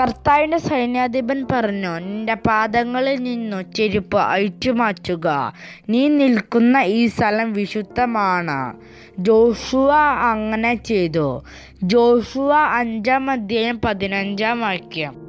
കർത്താവിന്റെ സൈന്യാധിപൻ പറഞ്ഞു നിന്റെ പാദങ്ങളിൽ നിന്നു ചെരുപ്പ് അഴിച്ചുമാറ്റുക. നീ നിൽക്കുന്ന ഈ സ്ഥലം വിശുദ്ധമാണ്. ജോഷുവ അങ്ങനെ ചെയ്തു. ജോഷുവ അഞ്ചാം അധ്യായം പതിനഞ്ചാം വാക്യം.